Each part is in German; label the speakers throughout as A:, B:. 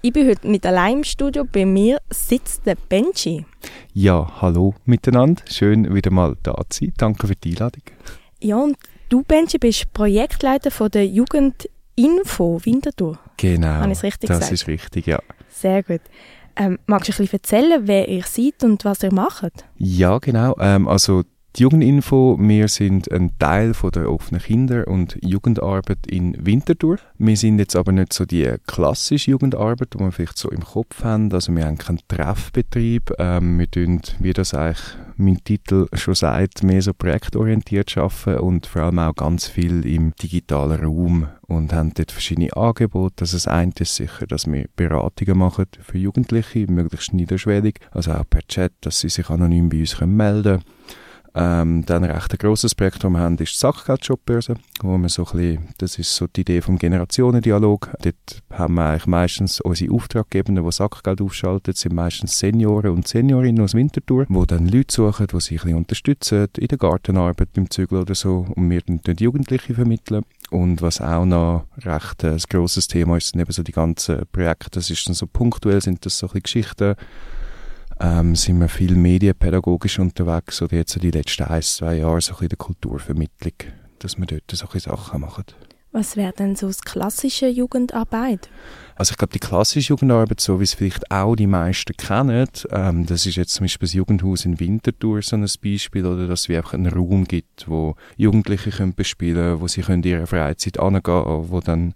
A: Ich bin heute nicht allein im Studio. Bei mir sitzt der Benji.
B: Ja, hallo miteinander. Schön, wieder mal da zu sein. Danke für die Einladung.
A: Ja, und du, Benji, bist Projektleiter von der Jugendinfo Winterthur.
B: Genau.
A: Habe ich es richtig
B: das
A: gesagt?
B: ist richtig, ja.
A: Sehr gut. Ähm, magst du ein bisschen erzählen, wer ihr seid und was ihr macht?
B: Ja, genau. Ähm, also die Jugendinfo, wir sind ein Teil von der offenen Kinder- und Jugendarbeit in Winterthur. Wir sind jetzt aber nicht so die klassische Jugendarbeit, die wir vielleicht so im Kopf haben. Also wir haben keinen Treffbetrieb. Ähm, wir tun, wie das eigentlich mein Titel schon sagt, mehr so projektorientiert arbeiten und vor allem auch ganz viel im digitalen Raum und haben dort verschiedene Angebote. Also das eine ist sicher, dass wir Beratungen machen für Jugendliche, möglichst niederschwellig, also auch per Chat, dass sie sich anonym bei uns melden können. Ähm, dann ein recht grosses Projekt, das wir haben, ist die Sachgeldjobbörse, wo wir so ein bisschen, das ist so die Idee vom Generationendialog. Dort haben wir eigentlich meistens unsere Auftraggebenden, die Sackgeld aufschalten, sind meistens Senioren und Seniorinnen aus Winterthur, die dann Leute suchen, die sie ein bisschen unterstützen, in der Gartenarbeit, beim Zügeln oder so, und wir dann Jugendliche vermitteln. Und was auch noch recht äh, ein grosses Thema ist, sind eben so die ganzen Projekte, das ist dann so punktuell, sind das so ein bisschen Geschichten, ähm, sind wir viel medienpädagogisch unterwegs oder jetzt so die letzten ein, zwei Jahre so ein bisschen in der Kulturvermittlung, dass wir dort so bisschen Sachen machen.
A: Was wäre denn so das klassische Jugendarbeit?
B: Also ich glaube, die klassische Jugendarbeit, so wie es vielleicht auch die meisten kennen, ähm, das ist jetzt zum Beispiel das Jugendhaus in Winterthur so ein Beispiel, oder dass es einfach einen Raum gibt, wo Jugendliche können bespielen, wo sie können in ihrer Freizeit angehen, wo dann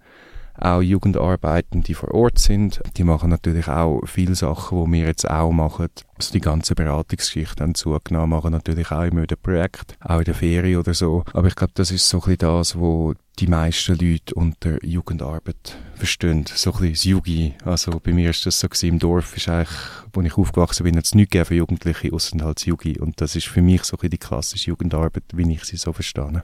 B: auch Jugendarbeitende, die vor Ort sind, die machen natürlich auch viele Sachen, die wir jetzt auch machen. Also die ganze Beratungsgeschichte haben zugenommen, machen natürlich auch immer wieder Projekte, auch in der Ferien oder so. Aber ich glaube, das ist so ein bisschen das, wo die meisten Leute unter Jugendarbeit verstehen. So ein bisschen das Jugi. Also bei mir ist das so gewesen, im Dorf ist eigentlich, wo ich aufgewachsen bin, hat es nichts für Jugendliche, außer halt das Jugi. Und das ist für mich so ein bisschen die klassische Jugendarbeit, wie ich sie so verstehe.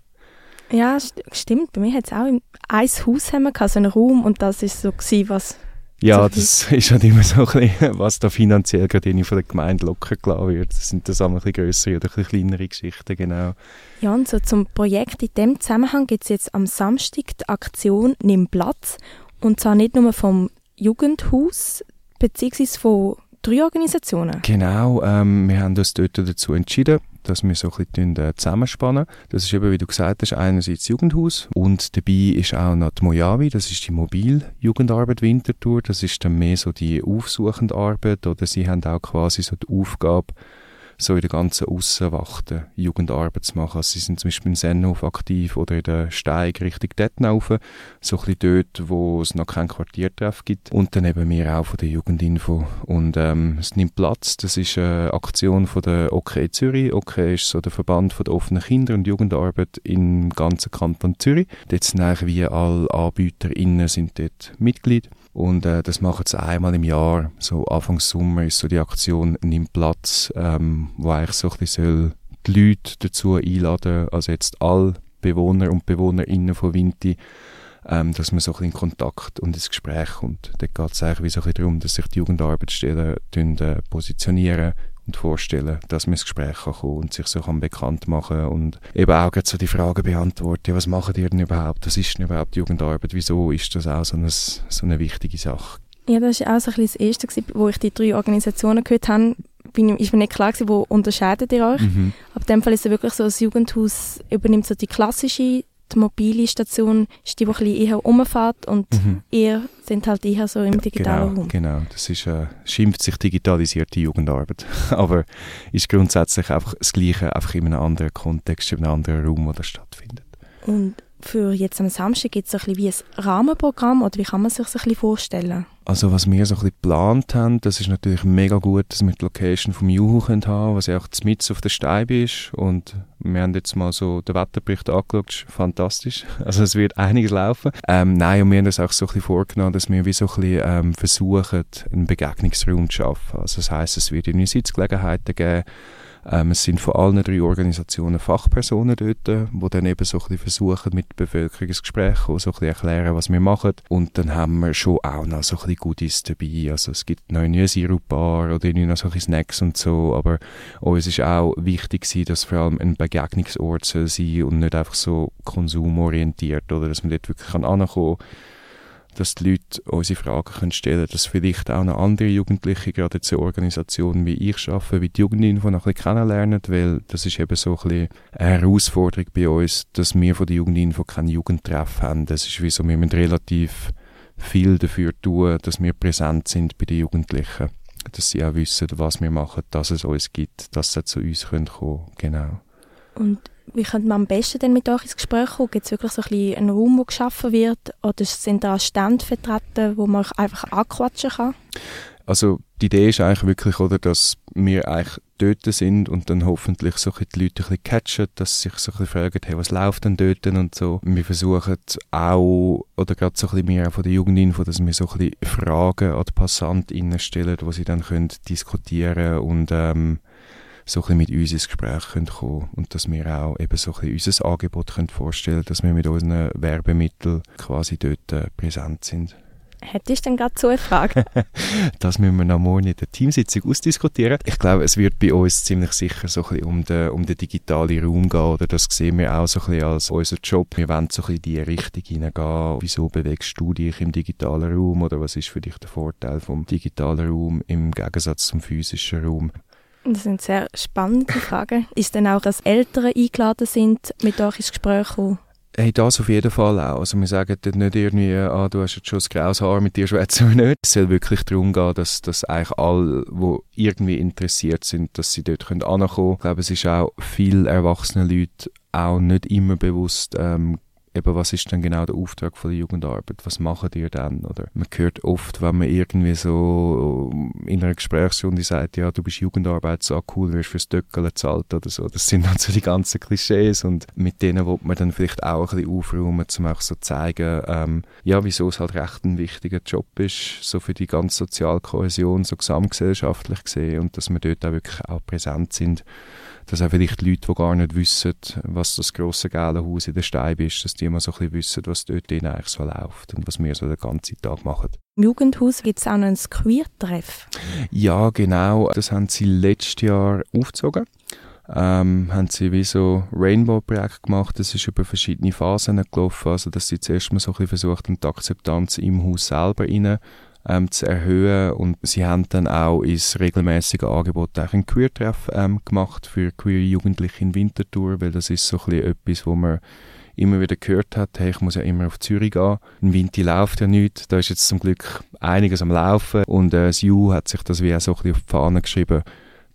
A: Ja, st stimmt. Bei mir hat es auch im, ein Haus haben wir gehabt, so einen Raum und das ist so gewesen, was
B: Ja, das ist halt immer so ein bisschen, was da finanziell gerade von der Gemeinde locker gelassen wird. Das sind das auch ein bisschen grössere oder ein bisschen kleinere Geschichten, genau.
A: Ja, und so zum Projekt in dem Zusammenhang gibt es jetzt am Samstag die Aktion «Nimm Platz». Und zwar nicht nur vom Jugendhaus, beziehungsweise von drei Organisationen.
B: Genau, ähm, wir haben uns dort dazu entschieden, dass wir so ein bisschen äh, zusammenspannen. Das ist eben, wie du gesagt hast, einerseits Jugendhaus und dabei ist auch noch die Mojavi, das ist die Mobiljugendarbeit Winterthur. Das ist dann mehr so die aufsuchende Arbeit oder sie haben auch quasi so die Aufgabe, so in der ganzen Aussenwachte Jugendarbeit zu machen. Also sie sind zum Beispiel im Sennhof aktiv oder in der Steig Richtung Dettenaufen, so ein bisschen dort, wo es noch keinen Quartiertreff gibt. Und dann eben wir auch von der Jugendinfo. Und ähm, es nimmt Platz, das ist eine Aktion von der OK Zürich. OK ist so der Verband von der offenen Kinder- und Jugendarbeit im ganzen Kanton Zürich. Dort sind eigentlich wie alle AnbieterInnen sind dort Mitglied. Und äh, das machen sie einmal im Jahr. So Anfang Sommer ist so die Aktion «Nimm Platz», ähm, wo eigentlich so ein soll die Leute dazu einladen, also jetzt alle Bewohner und Bewohnerinnen von Vinti, ähm, dass man so ein bisschen in Kontakt und ins Gespräch kommt. Dort geht es eigentlich wie so ein darum, dass sich die Jugendarbeitsstellen äh, positionieren und vorstellen, dass man ins Gespräch kann kommen und sich so kann bekannt machen und eben auch so die Fragen beantworten, was machen ihr denn überhaupt, was ist denn überhaupt Jugendarbeit, wieso ist das auch so eine, so eine wichtige Sache?
A: Ja, das war auch so ein bisschen das Erste, gewesen, wo ich die drei Organisationen gehört habe, bin, ist mir nicht klar gewesen, wo unterscheidet ihr euch.
B: Mhm.
A: Aber in dem Fall ist es wirklich so, das Jugendhaus übernimmt so die klassische, die mobile Station ist die, die ein bisschen eher rumfährt und
B: Mhm.
A: ihr sind halt eher so im digitalen
B: Genau,
A: Raum.
B: genau. Das ist, äh, schimpft sich digitalisierte Jugendarbeit. Aber ist grundsätzlich einfach das Gleiche, einfach in einem anderen Kontext, in einem anderen Raum, wo das stattfindet.
A: Und für jetzt am Samstag gibt es ein bisschen wie ein Rahmenprogramm oder wie kann man sich das ein vorstellen?
B: Also was wir so ein bisschen geplant haben, das ist natürlich mega gut, dass wir die Location vom Juhu können haben, was ja auch mitten auf der Steibe ist und wir haben jetzt mal so den Wetterbericht angeschaut, fantastisch, also es wird einiges laufen. Ähm, nein, und wir haben das auch so ein bisschen vorgenommen, dass wir wie so ein bisschen ähm, versuchen, einen Begegnungsraum zu schaffen. Also das heisst, es wird irgendwie Sitzgelegenheiten geben, ähm, es sind von allen drei Organisationen Fachpersonen dort, die dann eben so ein bisschen versuchen, mit der Bevölkerung ins Gespräch zu so ein bisschen erklären, was wir machen. Und dann haben wir schon auch noch so ein bisschen Goodies dabei. Also es gibt noch eine Sirup-Bar oder noch so ein bisschen Snacks und so. Aber uns ist auch wichtig gewesen, dass vor allem ein Begegnungsort soll sein und nicht einfach so konsumorientiert oder dass man dort wirklich kann ankommen dass die Leute unsere Fragen können stellen können, dass vielleicht auch noch andere Jugendliche, gerade jetzt eine Organisation wie ich arbeite, wie die Jugendinfo noch ein bisschen kennenlernen, weil das ist eben so ein bisschen eine Herausforderung bei uns, dass wir von der Jugendinfo keine Jugendtreff haben. Das ist wie so, wir müssen relativ viel dafür tun, dass wir präsent sind bei den Jugendlichen. Dass sie auch wissen, was wir machen, dass es uns gibt, dass sie zu uns kommen können. Genau.
A: Und wie könnte man am besten denn mit euch ins Gespräch kommen? Gibt es wirklich so ein bisschen einen Raum, der geschaffen wird? Oder sind da Stände vertreten, wo man einfach anquatschen kann?
B: Also die Idee ist eigentlich wirklich, oder, dass wir eigentlich dort sind und dann hoffentlich so die Leute ein bisschen catchen, dass sie sich so ein bisschen fragen, hey, was läuft denn dort und so. Wir versuchen auch, oder gerade so ein bisschen mehr von der Jugendinfo, dass wir so ein bisschen Fragen an die PassantInnen stellen, wo sie dann können diskutieren und ähm, so ein mit uns ins Gespräch können kommen und dass wir auch eben so ein unser Angebot können vorstellen dass wir mit unseren Werbemitteln quasi dort äh, präsent sind.
A: Hättest du denn gerade so eine Frage?
B: das müssen wir noch morgen in der Teamsitzung ausdiskutieren. Ich glaube, es wird bei uns ziemlich sicher so ein bisschen um den, um den digitalen Raum gehen, oder das sehen wir auch so ein bisschen als unser Job. Wir wollen so ein bisschen in die Richtung hineingehen. Wieso bewegst du dich im digitalen Raum, oder was ist für dich der Vorteil vom digitalen Raum im Gegensatz zum physischen Raum?
A: Das sind sehr spannende Fragen. Ist denn auch, dass Eltern eingeladen sind, mit euch ins Gespräch kommen?
B: Hey, das auf jeden Fall auch. Also wir sagen dort nicht irgendwie, ah, du hast jetzt schon das graues Haar, mit dir schwätzen wir nicht. Es soll wirklich darum gehen, dass, dass eigentlich alle, die irgendwie interessiert sind, dass sie dort können ankommen können. Ich glaube, es ist auch vielen erwachsenen Leuten auch nicht immer bewusst, ähm, eben, was ist denn genau der Auftrag von der Jugendarbeit? Was machen die dann? Oder man hört oft, wenn man irgendwie so in einer Gesprächsrunde sagt, ja, du bist Jugendarbeit, so cool, wirst fürs Döckeln zahlt oder so. Das sind dann so die ganzen Klischees und mit denen wird man dann vielleicht auch ein bisschen aufräumen, um auch so zeigen, ähm, ja, wieso es halt recht ein wichtiger Job ist, so für die ganze Sozialkohäsion, so gesamtgesellschaftlich gesehen und dass wir dort auch wirklich auch präsent sind dass auch vielleicht Leute, die gar nicht wissen, was das grosse gelbe Haus in der Steib ist, dass die mal so ein bisschen wissen, was dort eigentlich so läuft und was wir so den ganzen Tag machen.
A: Im Jugendhaus gibt es auch noch ein Queer-Treff.
B: Ja, genau. Das haben sie letztes Jahr aufgezogen. Ähm, haben sie wie so Rainbow-Projekt gemacht. Das ist über verschiedene Phasen gelaufen. Also, dass sie zuerst mal so ein bisschen versucht haben, die Akzeptanz im Haus selber rein ähm, zu erhöhen. Und sie haben dann auch ins regelmäßige Angebot auch ein Queer-Treff ähm, gemacht für queer Jugendliche in Winterthur, weil das ist so ein bisschen etwas, wo man immer wieder gehört hat, hey, ich muss ja immer auf Zürich gehen. In Winti läuft ja nichts. Da ist jetzt zum Glück einiges am Laufen. Und äh, das Ju hat sich das wie auch so ein bisschen auf die Fahne geschrieben,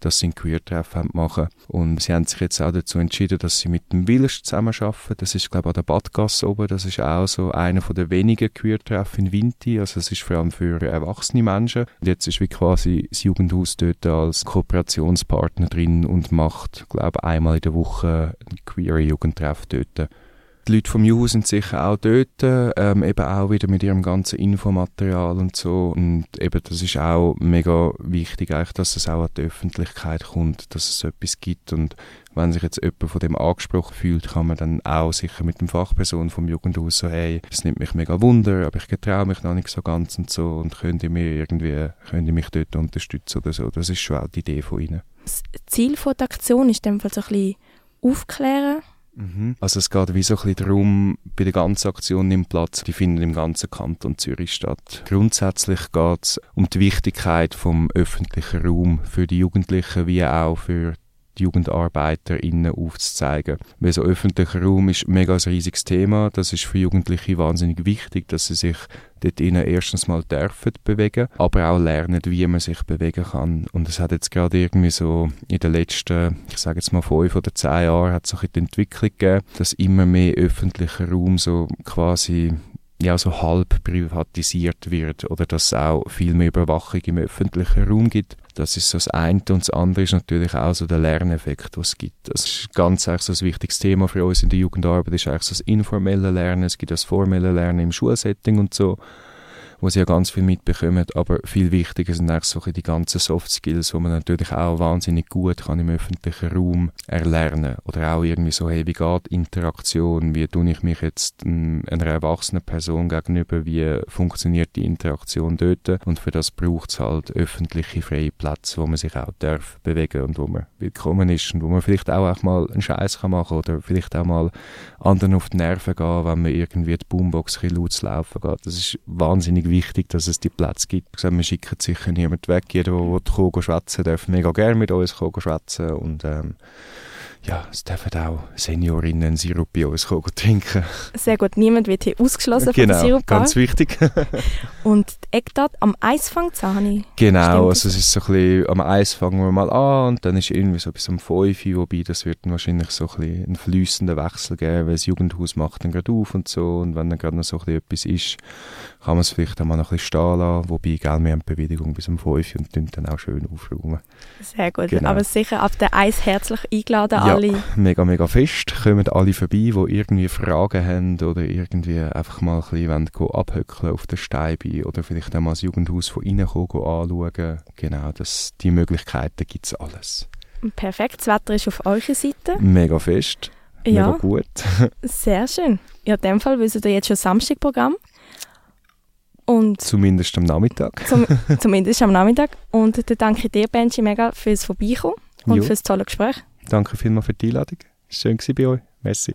B: dass sie ein Queer-Treff machen Und sie haben sich jetzt auch dazu entschieden, dass sie mit dem Willers zusammenarbeiten. Das ist, glaube ich, an der Badgasse oben. Das ist auch so einer der wenigen Queer-Treff in Vinti. Also es ist vor allem für erwachsene Menschen. Und jetzt ist wie quasi das Jugendhaus dort als Kooperationspartner drin und macht, glaube ich, einmal in der Woche ein queer Jugendtreff dort. Die Leute vom Juhu sind sicher auch dort, ähm, eben auch wieder mit ihrem ganzen Infomaterial und so. Und eben, das ist auch mega wichtig, eigentlich, dass es auch an die Öffentlichkeit kommt, dass es etwas gibt. Und wenn sich jetzt jemand von dem angesprochen fühlt, kann man dann auch sicher mit dem Fachperson vom Jugendhaus so, hey, es nimmt mich mega Wunder, aber ich getraue mich noch nicht so ganz und so und könnt ihr mir irgendwie, könnt ihr mich dort unterstützen oder so. Das ist schon auch die Idee von ihnen.
A: Das Ziel von der Aktion ist in dem Fall so ein bisschen aufklären
B: Mhm. Also es geht wie so ein bisschen darum, bei der ganzen Aktion im Platz, die finden im ganzen Kanton Zürich statt. Grundsätzlich geht es um die Wichtigkeit vom öffentlichen Raum für die Jugendlichen wie auch für die JugendarbeiterInnen aufzuzeigen. Weil so öffentlicher Raum ist mega ein riesiges Thema. Das ist für Jugendliche wahnsinnig wichtig, dass sie sich dort erstens mal dürfen bewegen, aber auch lernen, wie man sich bewegen kann. Und es hat jetzt gerade irgendwie so in den letzten, ich sage jetzt mal fünf oder zehn Jahren, hat es die Entwicklung gegeben, dass immer mehr öffentlicher Raum so quasi ja, so halb privatisiert wird oder dass es auch viel mehr Überwachung im öffentlichen Raum gibt. Das ist das eine. Und das andere ist natürlich auch so der Lerneffekt, was es gibt. Das ist ganz so ein wichtiges Thema für uns in der Jugendarbeit, ist eigentlich so das informelle Lernen, es gibt das formelle Lernen im Schulsetting und so wo sie ja ganz viel mitbekommen, aber viel wichtiger sind eigentlich so die ganzen Soft Skills, wo man natürlich auch wahnsinnig gut kann im öffentlichen Raum erlernen oder auch irgendwie so, hey, wie geht Interaktion, wie tue ich mich jetzt einer erwachsenen Person gegenüber, wie funktioniert die Interaktion dort? Und für das braucht es halt öffentliche freie Plätze, wo man sich auch darf bewegen und wo man willkommen ist und wo man vielleicht auch, auch mal einen Scheiß kann machen oder vielleicht auch mal anderen auf die Nerven gehen, wenn man irgendwie die Boombox ein laut zu laufen geht. Das ist wahnsinnig wichtig, dass es die Plätze gibt. Ich sage, wir schicken sicher niemand weg. Jeder, der kommen schwätzen darf mega gerne mit uns kommen schwätzen und ähm, ja, es dürfen auch Seniorinnen Sirup bei uns trinken.
A: Sehr gut, niemand wird hier ausgeschlossen
B: genau,
A: von der Sirup.
B: ganz wichtig.
A: Und die Eckdaten am Eis fängt an,
B: Genau, also es ist so ein bisschen, am Eis fangen wir mal an und dann ist irgendwie so bis um 5 Uhr, wobei das wird wahrscheinlich so ein bisschen einen fließenden Wechsel geben, weil das Jugendhaus macht dann gerade auf und so und wenn dann gerade noch so ein bisschen etwas ist, kann man es vielleicht auch mal noch ein bisschen stehen lassen, wobei, gell, wir haben die Bewilligung bis um 5 Uhr und dann auch schön aufräumen.
A: Sehr gut, genau. aber sicher ab der Eis herzlich eingeladen ja alle.
B: mega, mega fest. Kommen alle vorbei, die irgendwie Fragen haben oder irgendwie einfach mal ein bisschen abhöckeln auf der Steibe oder vielleicht einmal das Jugendhaus von innen anschauen. Genau, das, die Möglichkeiten gibt es alles.
A: Perfekt, das Wetter ist auf eurer Seite.
B: Mega fest.
A: Ja.
B: Mega gut.
A: Sehr schön. Ja, in dem Fall wissen ihr jetzt schon Samstagprogramm. Und
B: zumindest am Nachmittag.
A: Zum, zumindest am Nachmittag. Und dann danke ich dir, Benji, mega fürs Vorbeikommen und jo. fürs tolle Gespräch.
B: Danke vielmals für die Einladung. Schön war bei euch. Merci.